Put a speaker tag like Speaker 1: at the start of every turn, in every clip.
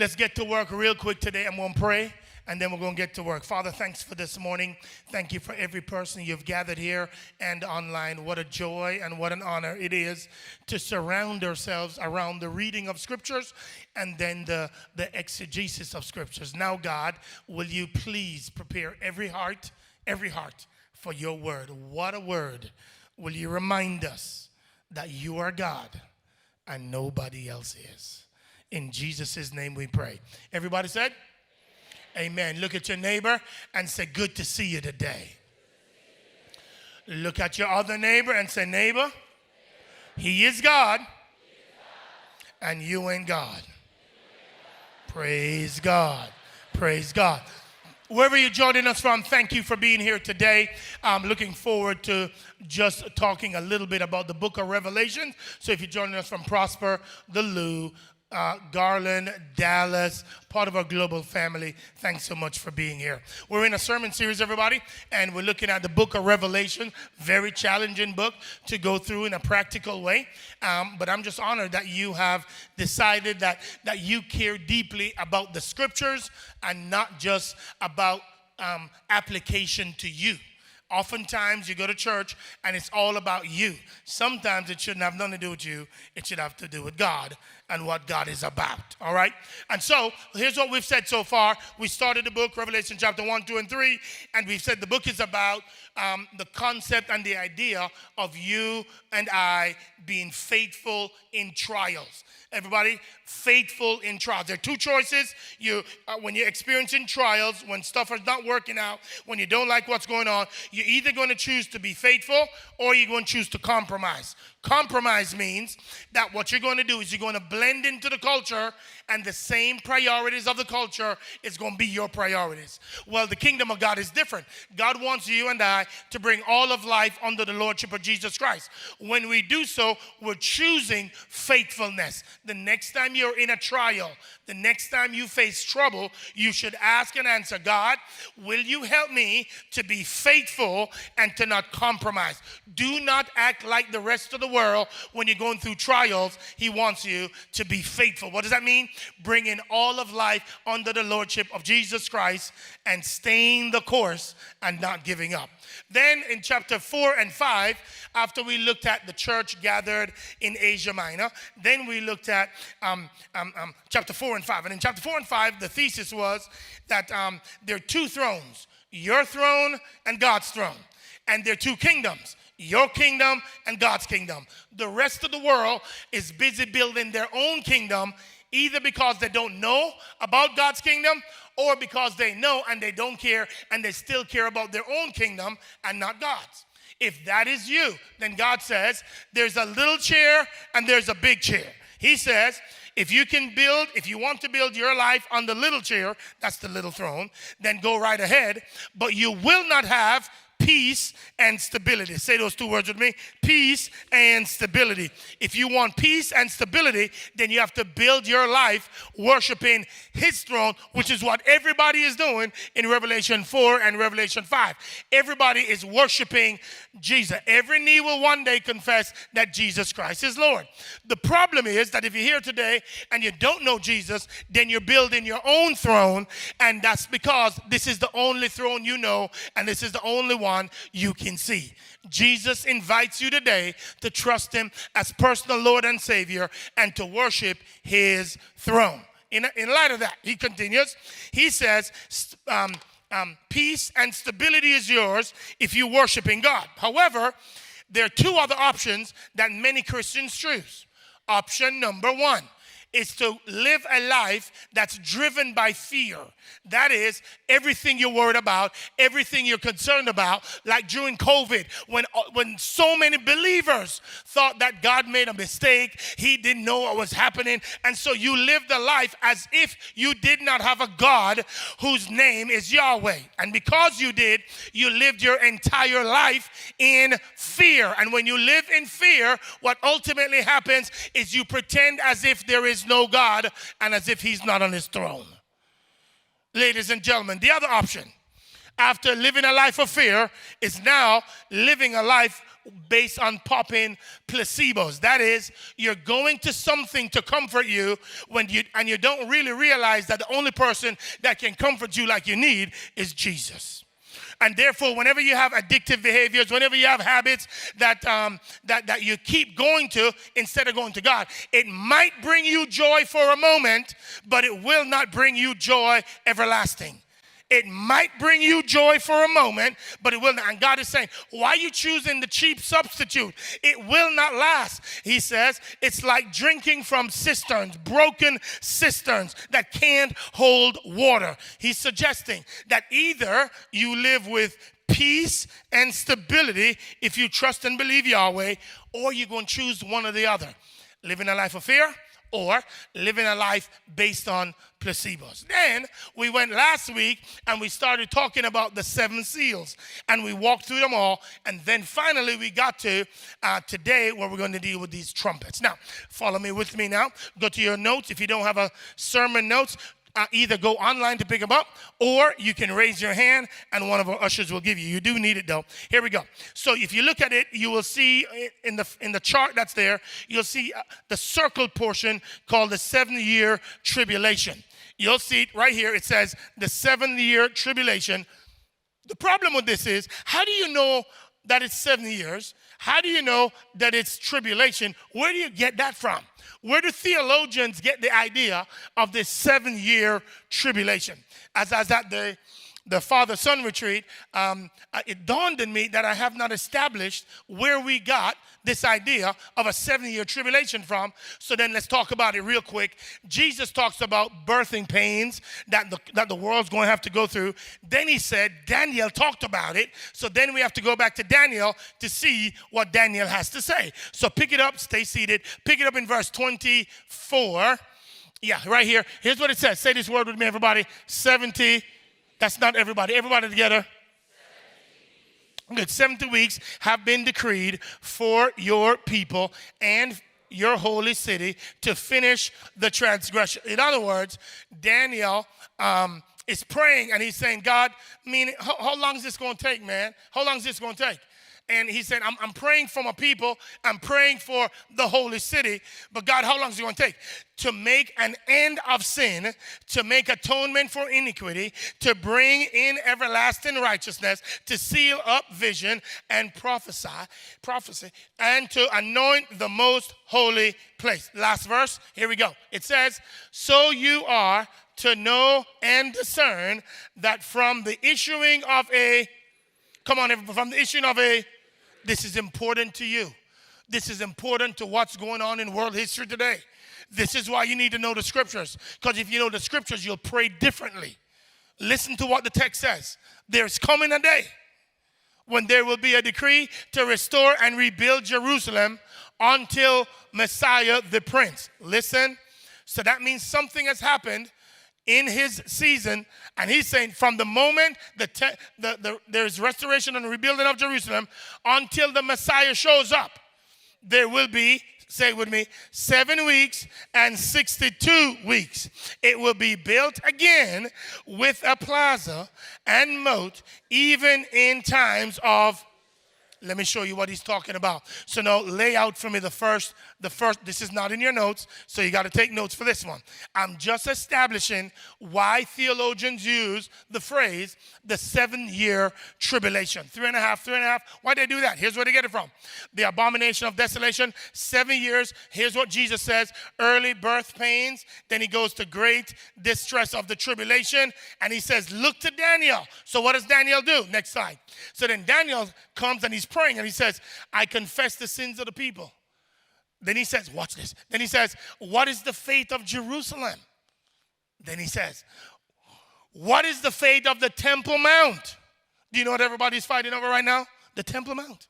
Speaker 1: Let's get to work real quick today. I'm going to pray and then we're going to get to work. Father, thanks for this morning. Thank you for every person you've gathered here and online. What a joy and what an honor it is to surround ourselves around the reading of scriptures and then the, the exegesis of scriptures. Now, God, will you please prepare every heart, every heart for your word? What a word. Will you remind us that you are God and nobody else is? In Jesus' name we pray. Everybody said, Amen. Look at your neighbor and say, Good to see you today. Look at your other neighbor and say, Neighbor, he is God, and you ain't God. Praise God. Praise God. Wherever you're joining us from, thank you for being here today. I'm looking forward to just talking a little bit about the book of Revelation. So if you're joining us from Prosper, the Lou, uh, Garland, Dallas, part of our global family. Thanks so much for being here. We're in a sermon series, everybody, and we're looking at the book of Revelation. Very challenging book to go through in a practical way. Um, but I'm just honored that you have decided that, that you care deeply about the scriptures and not just about um, application to you. Oftentimes, you go to church and it's all about you. Sometimes it shouldn't have nothing to do with you, it should have to do with God and what God is about. All right? And so, here's what we've said so far. We started the book, Revelation chapter 1, 2, and 3, and we've said the book is about um, the concept and the idea of you and I being faithful in trials. Everybody, faithful in trials. There are two choices. You, uh, when you're experiencing trials, when stuff is not working out, when you don't like what's going on, you're either going to choose to be faithful or you're going to choose to compromise. Compromise means that what you're going to do is you're going to blend into the culture, and the same priorities of the culture is going to be your priorities. Well, the kingdom of God is different. God wants you and I to bring all of life under the lordship of Jesus Christ. When we do so, we're choosing faithfulness. The next time you're in a trial, the next time you face trouble, you should ask and answer God, will you help me to be faithful and to not compromise? Do not act like the rest of the world when you're going through trials. He wants you to be faithful. What does that mean? Bringing all of life under the lordship of Jesus Christ and staying the course and not giving up. Then in chapter 4 and 5, after we looked at the church gathered in Asia Minor, then we looked at um, um, um, chapter 4 and 5. And in chapter 4 and 5, the thesis was that um, there are two thrones your throne and God's throne. And there are two kingdoms your kingdom and God's kingdom. The rest of the world is busy building their own kingdom, either because they don't know about God's kingdom or because they know and they don't care and they still care about their own kingdom and not God's. If that is you, then God says there's a little chair and there's a big chair. He says, if you can build, if you want to build your life on the little chair, that's the little throne, then go right ahead. But you will not have peace and stability. Say those two words with me peace and stability. If you want peace and stability, then you have to build your life worshiping His throne, which is what everybody is doing in Revelation 4 and Revelation 5. Everybody is worshiping Jesus. Every knee will one day confess that Jesus Christ is Lord. The problem is that if you're here today and you don't know Jesus, then you're building your own throne, and that's because this is the only throne you know, and this is the only one you can see. Jesus invites you today to trust Him as personal Lord and Savior and to worship His throne. In, in light of that, He continues, He says, um, um, peace and stability is yours if you worship in God. However, there are two other options that many Christians choose. Option number one is to live a life that's driven by fear. That is everything you're worried about, everything you're concerned about. Like during COVID, when, uh, when so many believers thought that God made a mistake, He didn't know what was happening. And so you lived a life as if you did not have a God whose name is Yahweh. And because you did, you lived your entire life in fear. And when you live in fear, what ultimately happens is you pretend as if there is no God and as if He's not on His throne ladies and gentlemen. The other option, after living a life of fear, is now living a life based on popping placebos. That is, you're going to something to comfort you when you and you don't really realize that the only person that can comfort you like you need is Jesus. And therefore, whenever you have addictive behaviors, whenever you have habits that, um, that, that you keep going to instead of going to God, it might bring you joy for a moment, but it will not bring you joy everlasting. It might bring you joy for a moment, but it will not. And God is saying, why are you choosing the cheap substitute? It will not last. He says, it's like drinking from cisterns, broken cisterns that can't hold water. He's suggesting that either you live with peace and stability if you trust and believe Yahweh, or you're going to choose one or the other. Living a life of fear or living a life based on placebos. Then we went last week and we started talking about the seven seals and we walked through them all. And then finally we got to uh, today where we're going to deal with these trumpets. Now, follow me with me now. Go to your notes. If you don't have a sermon notes, uh, either go online to pick them up or you can raise your hand and one of our ushers will give you. You do need it though. Here we go. So if you look at it, you will see in the in the chart that's there, you'll see uh, the circled portion called the 7-year tribulation. You'll see it right here. It says the 7-year tribulation. The problem with this is, how do you know that it's 7 years? How do you know that it's tribulation? Where do you get that from? Where do theologians get the idea of this seven year tribulation? As I was at the the father son retreat, um, uh, it dawned on me that I have not established where we got this idea of a seven year tribulation from. So then let's talk about it real quick. Jesus talks about birthing pains that the, that the world's going to have to go through. Then he said, Daniel talked about it. So then we have to go back to Daniel to see what Daniel has to say. So pick it up, stay seated. Pick it up in verse 24. Yeah, right here. Here's what it says. Say this word with me, everybody. 70 that's not everybody. Everybody together. Good. 70 weeks have been decreed for your people and your holy city to finish the transgression. In other words, Daniel um, is praying and he's saying, God, meaning, how, how long is this going to take, man? How long is this going to take? And he said, I'm, I'm praying for my people. I'm praying for the holy city. But God, how long is it going to take? To make an end of sin, to make atonement for iniquity, to bring in everlasting righteousness, to seal up vision and prophesy, prophecy, and to anoint the most holy place. Last verse, here we go. It says, So you are to know and discern that from the issuing of a Come on, everybody, from the issuing of a this is important to you. This is important to what's going on in world history today. This is why you need to know the scriptures. Because if you know the scriptures, you'll pray differently. Listen to what the text says. There's coming a day when there will be a decree to restore and rebuild Jerusalem until Messiah the Prince. Listen. So that means something has happened in his season. And he's saying, from the moment the, te- the, the, there's restoration and rebuilding of Jerusalem until the Messiah shows up, there will be, say with me, seven weeks and 62 weeks. It will be built again with a plaza and moat, even in times of let me show you what he's talking about. So now lay out for me the first, the first, this is not in your notes, so you got to take notes for this one. I'm just establishing why theologians use the phrase the seven year tribulation. Three and a half, three and a half. Why they do that? Here's where they get it from. The abomination of desolation, seven years. Here's what Jesus says early birth pains. Then he goes to great distress of the tribulation. And he says, Look to Daniel. So what does Daniel do? Next slide. So then Daniel comes and he's praying and he says, I confess the sins of the people. Then he says, Watch this. Then he says, What is the fate of Jerusalem? Then he says, What is the fate of the Temple Mount? Do you know what everybody's fighting over right now? The Temple Mount.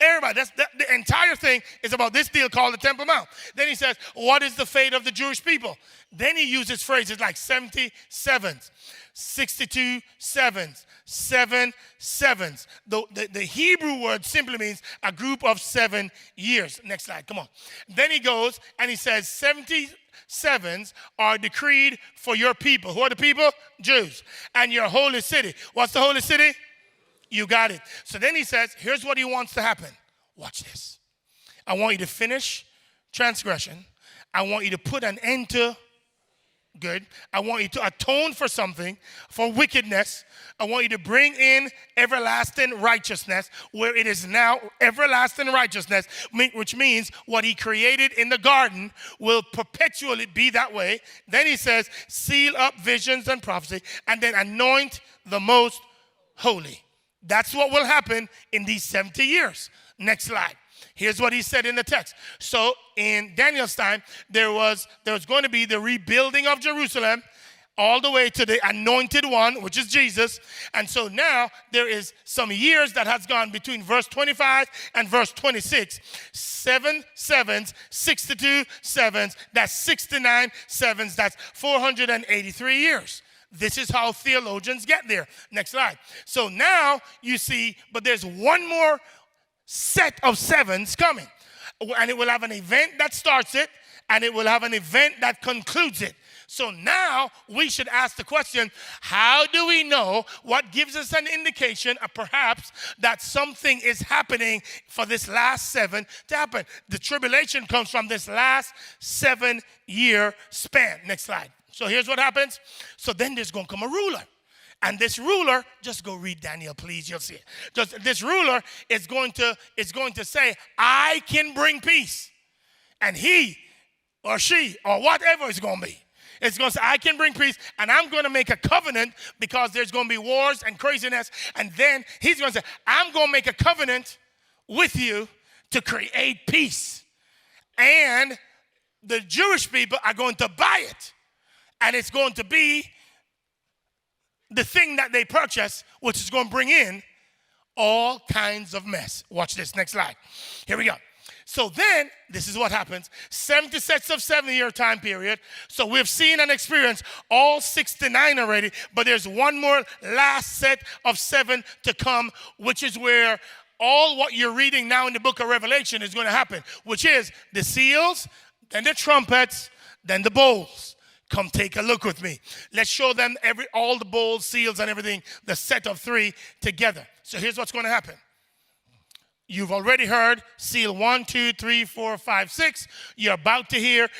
Speaker 1: Everybody, that's the, the entire thing is about this deal called the Temple Mount. Then he says, What is the fate of the Jewish people? Then he uses phrases like 70 sevens, 62 sevens, seven sevens. The, the, the, Hebrew word simply means a group of seven years. Next slide, come on. Then he goes and he says, 70 sevens are decreed for your people. Who are the people? Jews. And your holy city. What's the holy city? You got it. So then he says, here's what he wants to happen. Watch this. I want you to finish transgression. I want you to put an end to good. I want you to atone for something, for wickedness. I want you to bring in everlasting righteousness, where it is now everlasting righteousness, which means what he created in the garden will perpetually be that way. Then he says, seal up visions and prophecy, and then anoint the most holy. That's what will happen in these 70 years. Next slide. Here's what he said in the text. So in Daniel's time, there was there was going to be the rebuilding of Jerusalem all the way to the anointed one, which is Jesus. And so now there is some years that has gone between verse 25 and verse 26. Seven sevens, 62 sevens, that's 69 sevens, that's 483 years. This is how theologians get there. Next slide. So now you see, but there's one more set of sevens coming. And it will have an event that starts it, and it will have an event that concludes it. So now we should ask the question how do we know what gives us an indication, uh, perhaps, that something is happening for this last seven to happen? The tribulation comes from this last seven year span. Next slide. So here's what happens. So then there's going to come a ruler. And this ruler, just go read Daniel, please. You'll see it. Just this ruler is going to is going to say, "I can bring peace," and he or she or whatever it's going to be. It's going to say, I can bring peace, and I'm going to make a covenant because there's going to be wars and craziness. And then he's going to say, I'm going to make a covenant with you to create peace. And the Jewish people are going to buy it. And it's going to be the thing that they purchase, which is going to bring in all kinds of mess. Watch this next slide. Here we go. So then, this is what happens 70 sets of seven year time period. So we've seen and experienced all 69 already, but there's one more last set of seven to come, which is where all what you're reading now in the book of Revelation is going to happen, which is the seals, then the trumpets, then the bowls. Come take a look with me. Let's show them every all the bowls, seals, and everything, the set of three together. So here's what's going to happen. You've already heard seal one, two, three, four, five, six. You're about to hear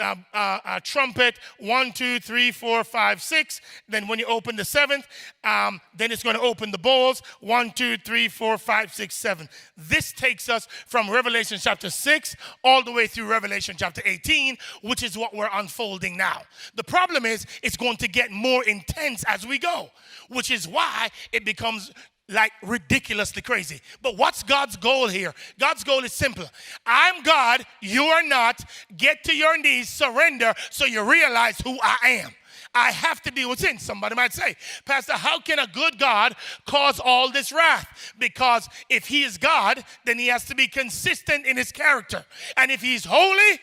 Speaker 1: uh, uh, a trumpet one, two, three, four, five, six. Then when you open the seventh, um, then it's going to open the bowls one, two, three, four, five, six, seven. This takes us from Revelation chapter six all the way through Revelation chapter 18, which is what we're unfolding now. The problem is it's going to get more intense as we go, which is why it becomes like ridiculously crazy. But what's God's goal here? God's goal is simple. I'm God, you are not. Get to your knees, surrender so you realize who I am. I have to deal with sin. Somebody might say, Pastor, how can a good God cause all this wrath? Because if he is God, then he has to be consistent in his character. And if he's holy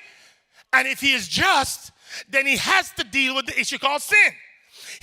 Speaker 1: and if he is just, then he has to deal with the issue called sin.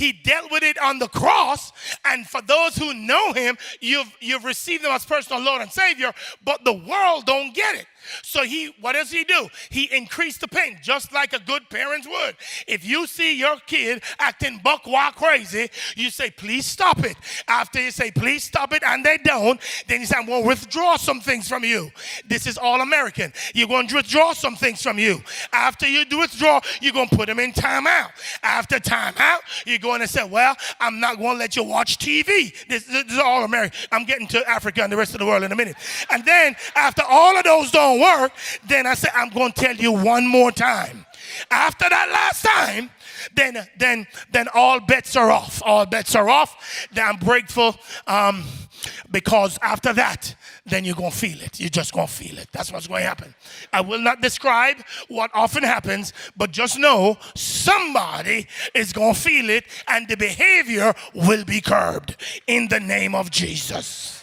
Speaker 1: He dealt with it on the cross. And for those who know him, you've, you've received him as personal Lord and Savior, but the world don't get it. So he, what does he do? He increased the pain, just like a good parent would. If you see your kid acting buck wild crazy, you say, please stop it. After you say, please stop it, and they don't, then you say, I'm going to withdraw some things from you. This is all American. You're going to withdraw some things from you. After you do withdraw, you're going to put them in timeout. After timeout, you're going to say, well, I'm not going to let you watch TV. This, this is all American. I'm getting to Africa and the rest of the world in a minute. And then after all of those don't don't work, then I said, I'm going to tell you one more time. After that last time, then then then all bets are off. All bets are off. Then I'm grateful um, because after that, then you're gonna feel it. You're just gonna feel it. That's what's going to happen. I will not describe what often happens, but just know somebody is gonna feel it, and the behavior will be curbed in the name of Jesus.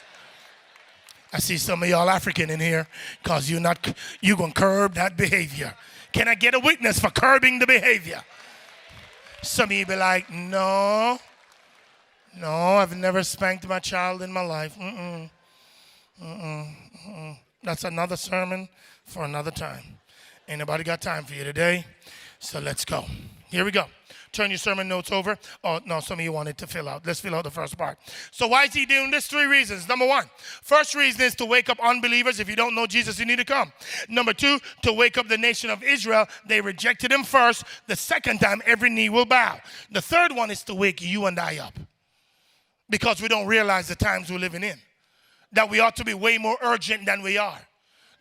Speaker 1: I see some of y'all African in here because you're not, you're going to curb that behavior. Can I get a witness for curbing the behavior? Some of you be like, no, no, I've never spanked my child in my life. Mm-mm, mm-mm, mm-mm. That's another sermon for another time. Anybody got time for you today? So let's go. Here we go. Turn your sermon notes over. Oh, no, some of you wanted to fill out. Let's fill out the first part. So, why is he doing this? Three reasons. Number one, first reason is to wake up unbelievers. If you don't know Jesus, you need to come. Number two, to wake up the nation of Israel. They rejected him first. The second time, every knee will bow. The third one is to wake you and I up because we don't realize the times we're living in. That we ought to be way more urgent than we are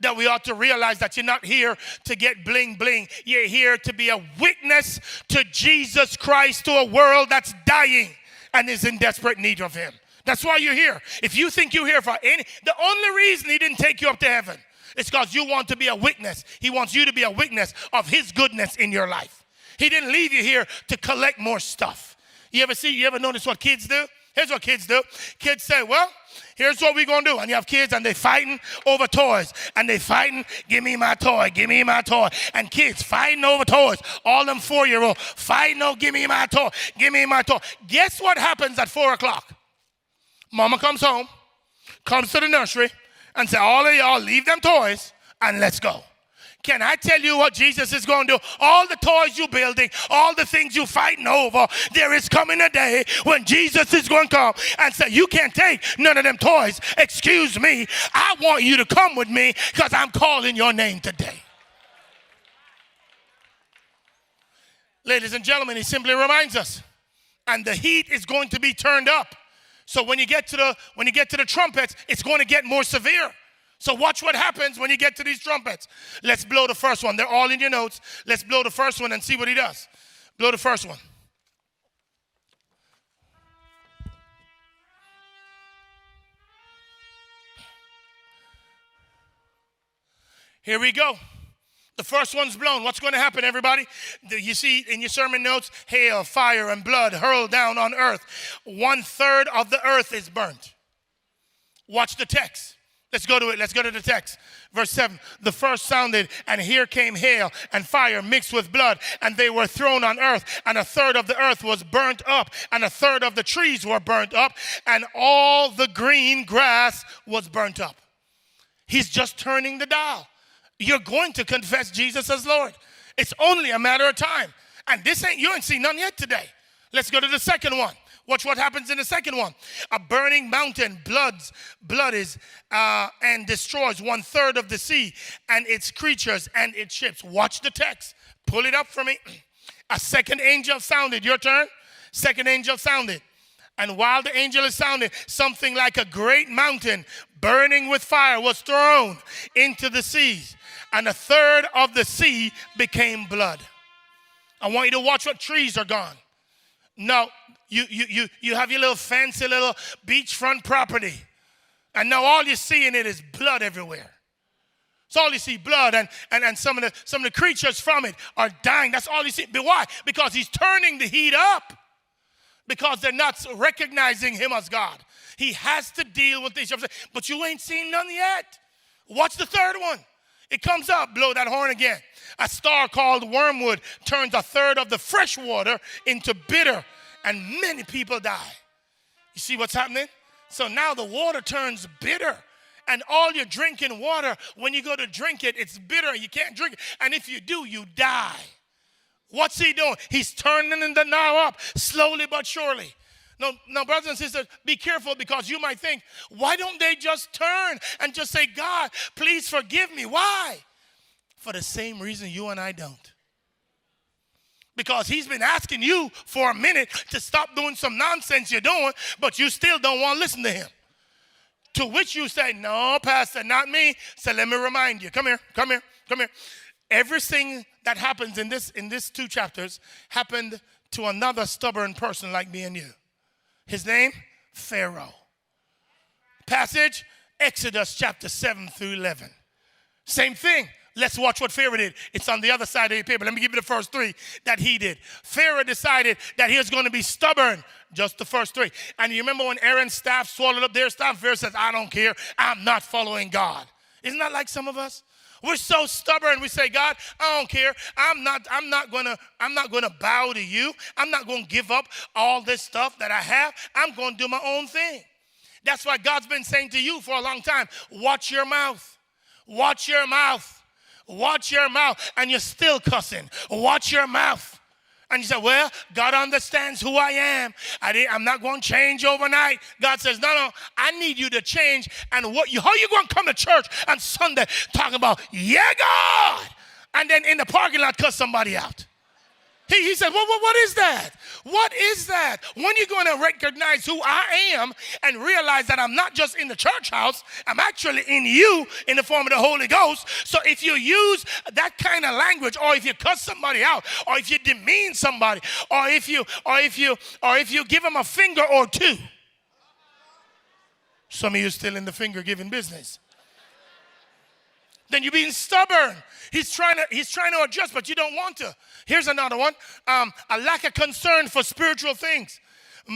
Speaker 1: that we ought to realize that you're not here to get bling bling. You're here to be a witness to Jesus Christ to a world that's dying and is in desperate need of Him. That's why you're here. If you think you're here for any, the only reason He didn't take you up to heaven is because you want to be a witness. He wants you to be a witness of His goodness in your life. He didn't leave you here to collect more stuff. You ever see, you ever notice what kids do? Here's what kids do. Kids say, well, here's what we're going to do. And you have kids and they're fighting over toys. And they're fighting, give me my toy, give me my toy. And kids fighting over toys. All them four-year-old fighting, no, give me my toy, give me my toy. Guess what happens at 4 o'clock? Mama comes home, comes to the nursery, and say, all of y'all leave them toys and let's go. Can I tell you what Jesus is going to do? All the toys you're building, all the things you're fighting over, there is coming a day when Jesus is going to come and say, You can't take none of them toys. Excuse me. I want you to come with me because I'm calling your name today. Ladies and gentlemen, he simply reminds us, and the heat is going to be turned up. So when you get to the when you get to the trumpets, it's going to get more severe. So watch what happens when you get to these trumpets. Let's blow the first one. They're all in your notes. Let's blow the first one and see what he does. Blow the first one. Here we go. The first one's blown. What's going to happen, everybody? You see in your sermon notes hail, fire, and blood hurled down on earth. One third of the earth is burnt. Watch the text. Let's go to it. Let's go to the text. Verse 7 The first sounded, and here came hail and fire mixed with blood, and they were thrown on earth, and a third of the earth was burnt up, and a third of the trees were burnt up, and all the green grass was burnt up. He's just turning the dial. You're going to confess Jesus as Lord. It's only a matter of time. And this ain't, you ain't seen none yet today. Let's go to the second one. Watch what happens in the second one. A burning mountain, bloods, blood is, uh, and destroys one third of the sea and its creatures and its ships. Watch the text. Pull it up for me. A second angel sounded. Your turn. Second angel sounded. And while the angel is sounding, something like a great mountain burning with fire was thrown into the seas, and a third of the sea became blood. I want you to watch what trees are gone. No, you, you, you, you have your little fancy little beachfront property. And now all you see in it is blood everywhere. It's all you see, blood, and, and, and some, of the, some of the creatures from it are dying. That's all you see. But why? Because he's turning the heat up. Because they're not recognizing him as God. He has to deal with these. But you ain't seen none yet. Watch the third one. It comes up, blow that horn again. A star called wormwood turns a third of the fresh water into bitter and many people die. You see what's happening? So now the water turns bitter. And all your drinking water, when you go to drink it, it's bitter. You can't drink it. And if you do, you die. What's he doing? He's turning the knob up slowly but surely. No, no, brothers and sisters, be careful because you might think, why don't they just turn and just say, God, please forgive me? Why? For the same reason you and I don't because he's been asking you for a minute to stop doing some nonsense you're doing, but you still don't want to listen to him. To which you say, No, Pastor, not me. So let me remind you. Come here, come here, come here. Everything that happens in this in these two chapters happened to another stubborn person like me and you. His name, Pharaoh. Passage, Exodus chapter 7 through 11. Same thing. Let's watch what Pharaoh did. It's on the other side of the paper. Let me give you the first three that he did. Pharaoh decided that he was going to be stubborn. Just the first three. And you remember when Aaron's staff swallowed up their staff? Pharaoh says, I don't care. I'm not following God. Isn't that like some of us? We're so stubborn. We say, God, I don't care. I'm not, I'm not gonna, I'm not gonna bow to you. I'm not gonna give up all this stuff that I have. I'm gonna do my own thing. That's why God's been saying to you for a long time, watch your mouth. Watch your mouth. Watch your mouth. And you're still cussing. Watch your mouth. And you say, Well, God understands who I am. I am not going to change overnight. God says, No, no, I need you to change. And what you how you going to come to church on Sunday talking about, yeah, God, and then in the parking lot cut somebody out? He, he said, what, what, what is that? What is that? When you're going to recognize who I am and realize that I'm not just in the church house, I'm actually in you in the form of the Holy Ghost. So if you use that kind of language, or if you cuss somebody out, or if you demean somebody, or if you, or if you, or if you give them a finger or two, some of you still in the finger giving business then you're being stubborn. He's trying to he's trying to adjust, but you don't want to. Here's another one: um, a lack of concern for spiritual things.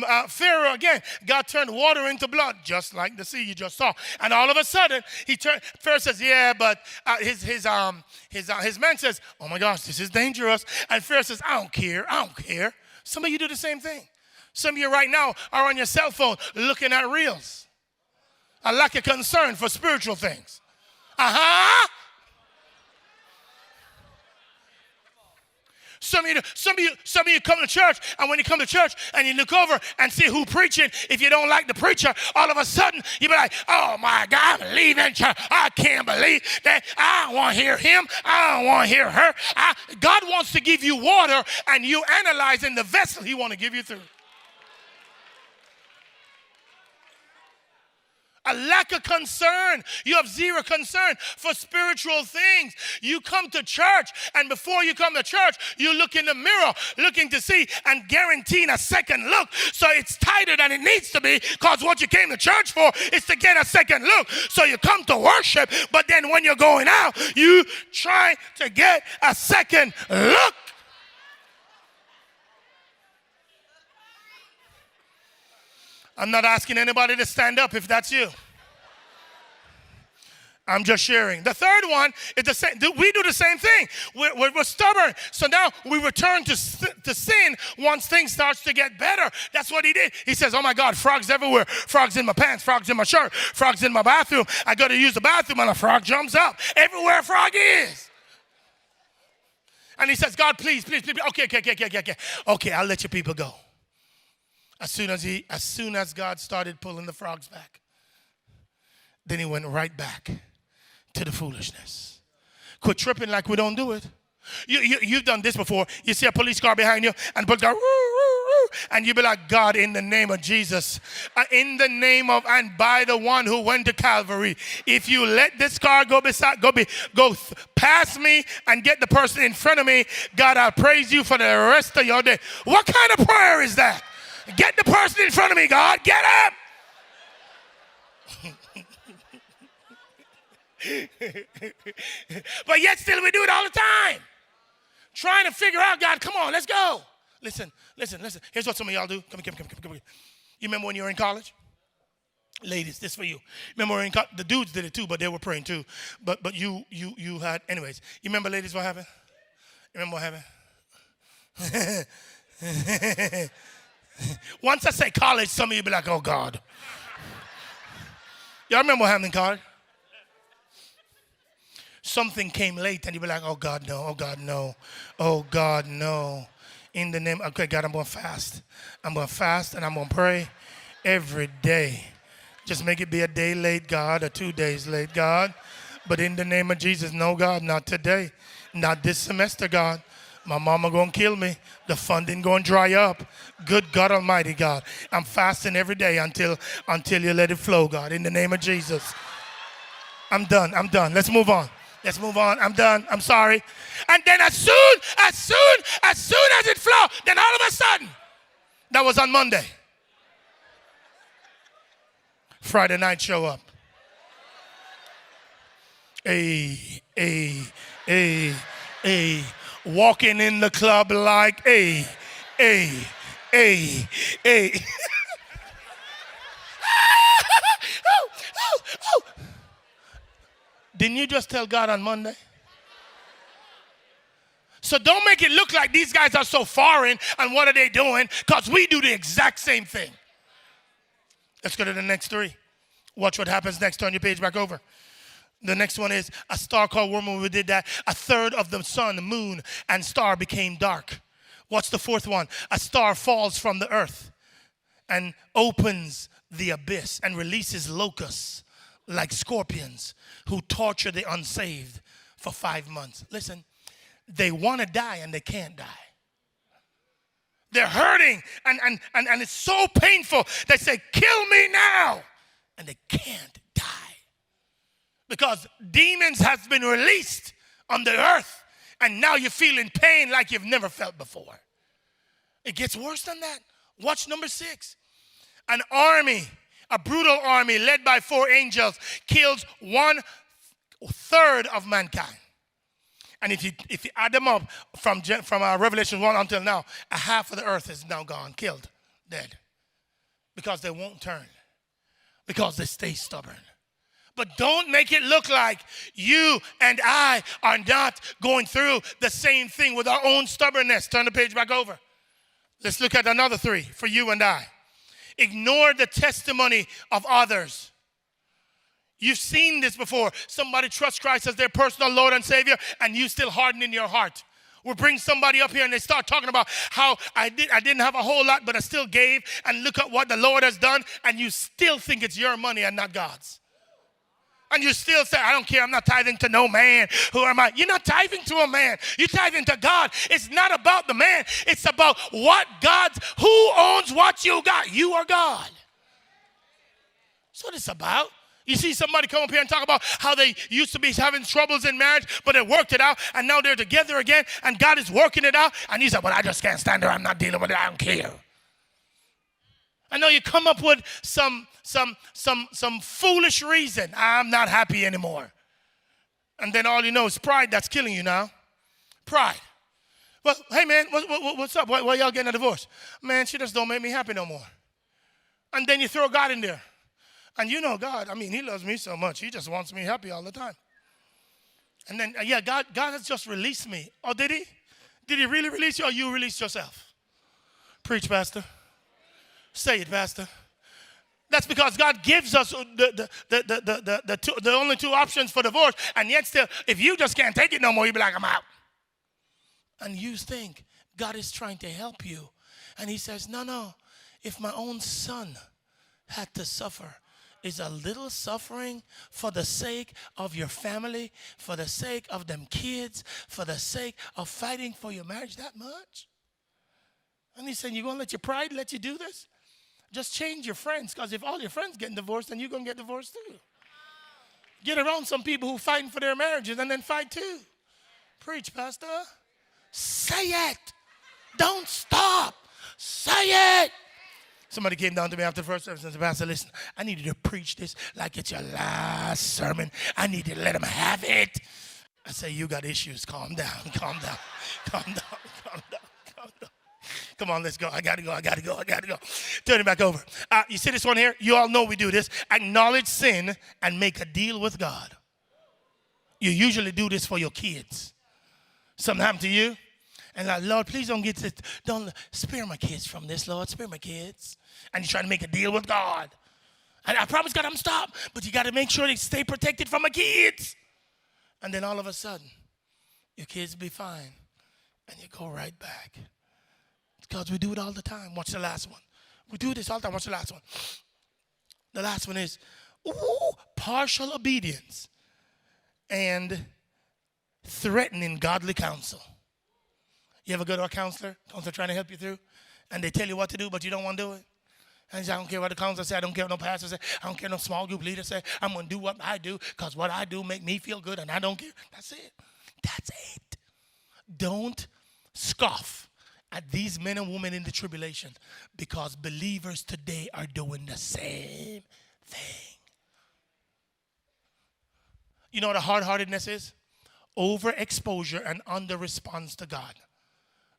Speaker 1: Uh, Pharaoh again, God turned water into blood, just like the sea you just saw. And all of a sudden, he turned. Pharaoh says, "Yeah, but uh, his his um his uh, his man says, "Oh my gosh, this is dangerous." And Pharaoh says, "I don't care. I don't care." Some of you do the same thing. Some of you right now are on your cell phone looking at reels. A lack of concern for spiritual things. Uh-huh. Some of you, some of you, some of you come to church, and when you come to church and you look over and see who preaching, if you don't like the preacher, all of a sudden you be like, "Oh my God, I'm leaving church. I can't believe that. I don't want to hear him. I don't want to hear her." I, God wants to give you water, and you analyzing the vessel He want to give you through. A lack of concern. You have zero concern for spiritual things. You come to church, and before you come to church, you look in the mirror looking to see and guaranteeing a second look. So it's tighter than it needs to be because what you came to church for is to get a second look. So you come to worship, but then when you're going out, you try to get a second look. I'm not asking anybody to stand up if that's you. I'm just sharing. The third one is the same. We do the same thing. We're, we're, we're, stubborn. So now we return to, to sin once things starts to get better. That's what he did. He says, oh my God, frogs everywhere. Frogs in my pants, frogs in my shirt, frogs in my bathroom. I go to use the bathroom and a frog jumps up. Everywhere frog is. And he says, God, please, please, please. Okay, okay, okay, okay, okay. Okay, I'll let your people go. As soon as he, as soon as God started pulling the frogs back, then he went right back to the foolishness. Quit tripping like we don't do it. You, you, you've done this before. You see a police car behind you, and police car, and you be like, God, in the name of Jesus, uh, in the name of and by the one who went to Calvary, if you let this car go beside, go be, go th- past me and get the person in front of me, God, I praise you for the rest of your day. What kind of prayer is that? Get the person in front of me, God. Get up. but yet still we do it all the time. Trying to figure out, God, come on, let's go. Listen, listen, listen. Here's what some of y'all do. Come here, come here, come here, come here. You remember when you were in college? Ladies, this for you. Remember when co- the dudes did it too, but they were praying too. But but you you you had anyways. You remember, ladies, what happened? You remember what happened? Once I say college, some of you be like, oh God. Y'all remember what happened in college? Something came late and you be like, oh God, no, oh God, no, oh God, no. In the name, okay, God, I'm going to fast. I'm going to fast and I'm going to pray every day. Just make it be a day late, God, or two days late, God. But in the name of Jesus, no, God, not today. Not this semester, God. My mama gonna kill me. The funding gonna dry up. Good God Almighty, God. I'm fasting every day until until you let it flow, God. In the name of Jesus. I'm done. I'm done. Let's move on. Let's move on. I'm done. I'm sorry. And then as soon, as soon, as soon as it flowed, then all of a sudden, that was on Monday. Friday night show up. A, a, a, a walking in the club like a, a, a, a. Didn't you just tell God on Monday? So don't make it look like these guys are so foreign and what are they doing? Because we do the exact same thing. Let's go to the next three. Watch what happens next. Turn your page back over. The next one is a star called Wormwood We did that. A third of the sun, moon, and star became dark. What's the fourth one? A star falls from the earth and opens the abyss and releases locusts like scorpions who torture the unsaved for five months. Listen, they want to die and they can't die. They're hurting and, and, and, and it's so painful. They say, Kill me now. And they can't die because demons has been released on the earth and now you're feeling pain like you've never felt before. It gets worse than that. Watch number six. An army, a brutal army led by four angels, kills one third of mankind. And if you if you add them up from from uh, Revelation one until now, a half of the earth is now gone, killed, dead, because they won't turn, because they stay stubborn. But don't make it look like you and I are not going through the same thing with our own stubbornness. Turn the page back over. Let's look at another three for you and I. Ignore the testimony of others. You've seen this before. Somebody trusts Christ as their personal Lord and Savior, and you still harden in your heart. We'll bring somebody up here and they start talking about how I, did, I didn't have a whole lot, but I still gave, and look at what the Lord has done, and you still think it's your money and not God's. And you still say, I don't care, I'm not tithing to no man. Who am I? You're not tithing to a man. You're tithing to God. It's not about the man, it's about what God's, who owns what you got? You are God. That's what it's about. You see somebody come up here and talk about how they used to be having troubles in marriage, but they worked it out, and now they're together again, and God is working it out. And you say, Well, I just can't stand there. I'm not dealing with it. I don't care. I know you come up with some some some some foolish reason. I'm not happy anymore. And then all you know is pride that's killing you now. Pride. Well, hey man, what, what, what's up? Why, why y'all getting a divorce? Man, she just don't make me happy no more. And then you throw God in there. And you know God, I mean, He loves me so much. He just wants me happy all the time. And then, uh, yeah, God, God has just released me. Oh, did He? Did He really release you or you released yourself? Preach, Pastor. Say it, Pastor. That's because God gives us the, the, the, the, the, two, the only two options for divorce. And yet, still, if you just can't take it no more, you be like, I'm out. And you think God is trying to help you. And He says, No, no. If my own son had to suffer, is a little suffering for the sake of your family, for the sake of them kids, for the sake of fighting for your marriage that much? And he's saying, You're going to let your pride let you do this? Just change your friends, because if all your friends getting divorced, then you're going to get divorced too. Get around some people who fighting for their marriages and then fight too. Preach, Pastor. Say it. Don't stop. Say it. Somebody came down to me after the first service and said, Pastor, listen, I need you to preach this like it's your last sermon. I need you to let them have it. I say, You got issues. Calm down, calm down, calm down. Come on, let's go. I gotta go. I gotta go. I gotta go. Turn it back over. Uh, you see this one here? You all know we do this. Acknowledge sin and make a deal with God. You usually do this for your kids. Something happened to you? And like, Lord, please don't get this. Don't spare my kids from this, Lord. Spare my kids. And you try to make a deal with God. And I promise God I'm stop, but you got to make sure they stay protected from my kids. And then all of a sudden, your kids be fine, and you go right back. Because we do it all the time. Watch the last one. We do this all the time. Watch the last one. The last one is ooh, partial obedience and threatening godly counsel. You ever go to a counselor? Counselor trying to help you through, and they tell you what to do, but you don't want to do it. And say, I don't care what the counselor say. I don't care what no pastor say. I don't care what no small group leader say. I'm going to do what I do because what I do make me feel good, and I don't care. That's it. That's it. Don't scoff at these men and women in the tribulation because believers today are doing the same thing. You know what a hard heartedness is? Overexposure and under response to God.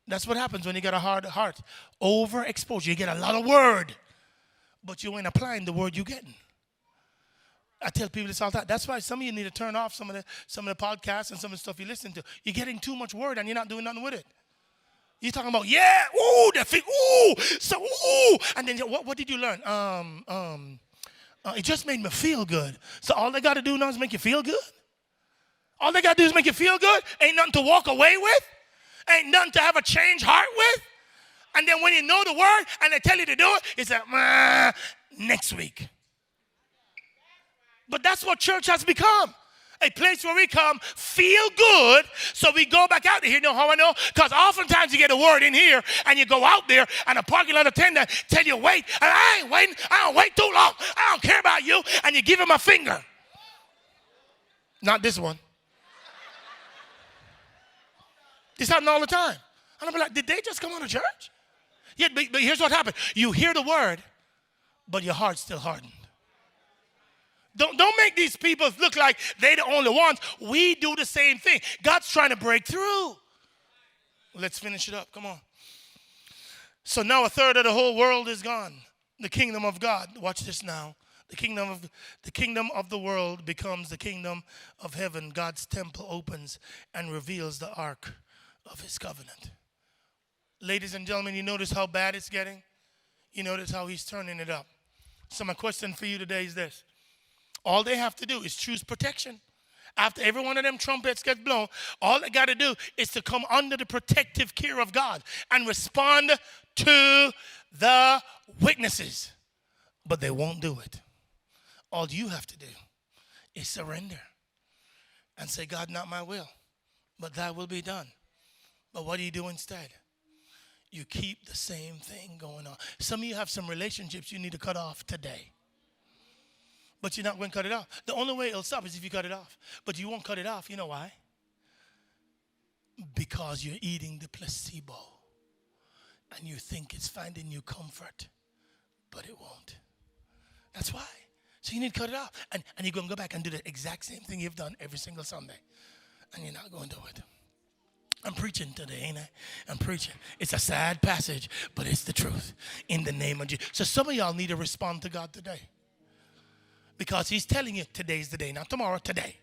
Speaker 1: That's what happens when you get a hard heart. Overexposure. You get a lot of word, but you ain't applying the word you're getting. I tell people this all the time. That's why some of you need to turn off some of the some of the podcasts and some of the stuff you listen to. You're getting too much word and you're not doing nothing with it. You're talking about, yeah, ooh, the thing, ooh, so ooh. And then what, what did you learn? Um, um, uh, it just made me feel good. So all they got to do now is make you feel good? All they got to do is make you feel good? Ain't nothing to walk away with? Ain't nothing to have a change heart with. And then when you know the word and they tell you to do it, it's like, next week. But that's what church has become. A place where we come, feel good, so we go back out here. You know how I know? Because oftentimes you get a word in here and you go out there and a parking lot attendant tell you wait, and I ain't waiting. I don't wait too long. I don't care about you. And you give him a finger. Not this one. This happens all the time. And I'm like, did they just come out of church? Yeah, but, but here's what happened. You hear the word, but your heart's still hardened. Don't, don't make these people look like they're the only ones. We do the same thing. God's trying to break through. Let's finish it up. Come on. So now a third of the whole world is gone. The kingdom of God. Watch this now. The kingdom of the kingdom of the world becomes the kingdom of heaven. God's temple opens and reveals the ark of his covenant. Ladies and gentlemen, you notice how bad it's getting? You notice how he's turning it up. So my question for you today is this. All they have to do is choose protection. After every one of them trumpets gets blown, all they got to do is to come under the protective care of God and respond to the witnesses. But they won't do it. All you have to do is surrender and say, God, not my will, but thy will be done. But what do you do instead? You keep the same thing going on. Some of you have some relationships you need to cut off today. But you're not going to cut it off. The only way it'll stop is if you cut it off. But you won't cut it off. You know why? Because you're eating the placebo. And you think it's finding you comfort. But it won't. That's why. So you need to cut it off. And, and you're going to go back and do the exact same thing you've done every single Sunday. And you're not going to do it. I'm preaching today, ain't I? I'm preaching. It's a sad passage, but it's the truth in the name of Jesus. So some of y'all need to respond to God today. Because He's telling you today's the day, not tomorrow, today.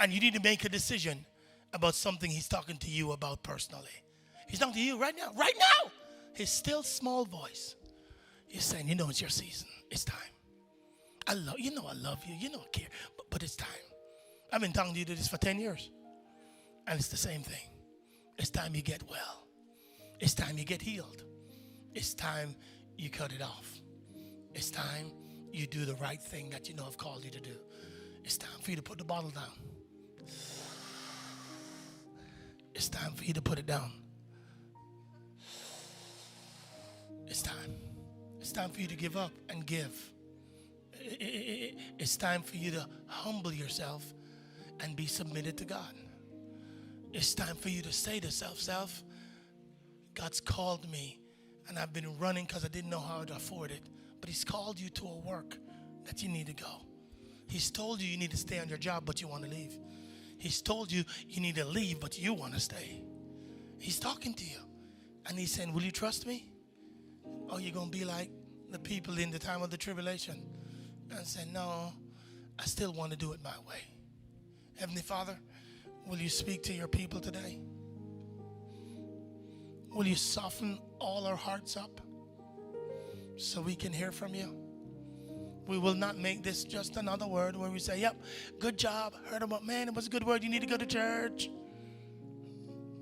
Speaker 1: And you need to make a decision about something He's talking to you about personally. He's talking to you right now, right now. His still small voice. He's saying, You know, it's your season. It's time. I love you know I love you. You know I care. But, but it's time. I've been talking to you this for 10 years. And it's the same thing. It's time you get well. It's time you get healed. It's time you cut it off. It's time you do the right thing that you know I've called you to do. It's time for you to put the bottle down. It's time for you to put it down. It's time. It's time for you to give up and give. It's time for you to humble yourself and be submitted to God. It's time for you to say to self, self, God's called me and I've been running because I didn't know how to afford it. But He's called you to a work that you need to go. He's told you you need to stay on your job, but you want to leave. He's told you you need to leave, but you want to stay. He's talking to you. And He's saying, Will you trust me? Or you're going to be like the people in the time of the tribulation and say, No, I still want to do it my way. Heavenly Father, Will you speak to your people today? Will you soften all our hearts up so we can hear from you? We will not make this just another word where we say, Yep, good job. Heard about, man, it was a good word. You need to go to church.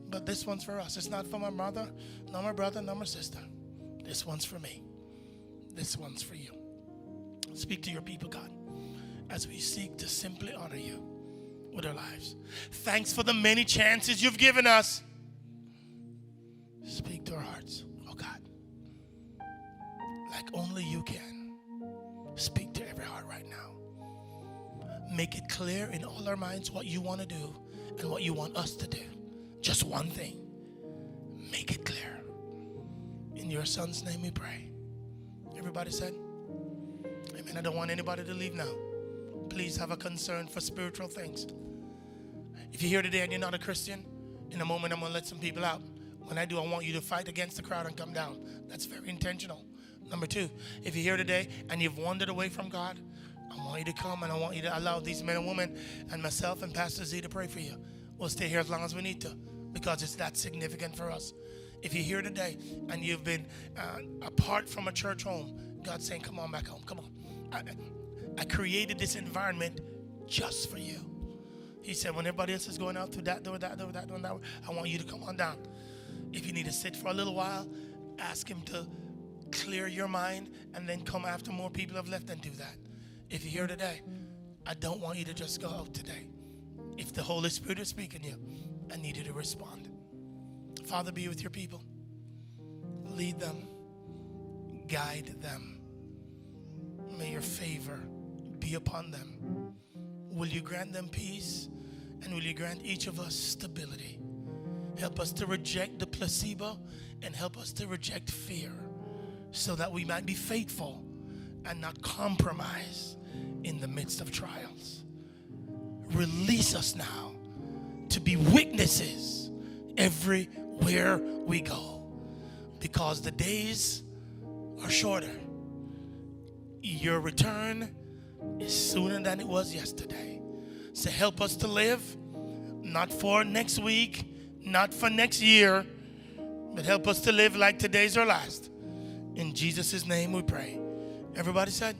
Speaker 1: But this one's for us. It's not for my mother, not my brother, not my sister. This one's for me. This one's for you. Speak to your people, God, as we seek to simply honor you with our lives. Thanks for the many chances you've given us. Speak to our hearts, like only you can. Speak to every heart right now. Make it clear in all our minds what you want to do and what you want us to do. Just one thing. Make it clear. In your son's name we pray. Everybody said, Amen. I don't want anybody to leave now please have a concern for spiritual things. If you're here today and you're not a Christian, in a moment I'm going to let some people out. When I do, I want you to fight against the crowd and come down. That's very intentional. Number two, if you're here today and you've wandered away from God, I want you to come and I want you to allow these men and women and myself and Pastor Z to pray for you. We'll stay here as long as we need to because it's that significant for us. If you're here today and you've been uh, apart from a church home, God's saying, Come on back home. Come on. I, I created this environment just for you. He said, when everybody else is going out through that door, that door, that door, that door, I want you to come on down. If you need to sit for a little while, ask him to clear your mind and then come after more people have left and do that. If you're here today, I don't want you to just go out today. If the Holy Spirit is speaking to you, I need you to respond. Father, be with your people. Lead them, guide them. May your favor be upon them. Will you grant them peace? And will you grant each of us stability? Help us to reject the placebo and help us to reject fear so that we might be faithful and not compromise in the midst of trials. Release us now to be witnesses everywhere we go because the days are shorter. Your return is sooner than it was yesterday. So help us to live, not for next week, not for next year, but help us to live like today's our last. In Jesus' name we pray. Everybody said,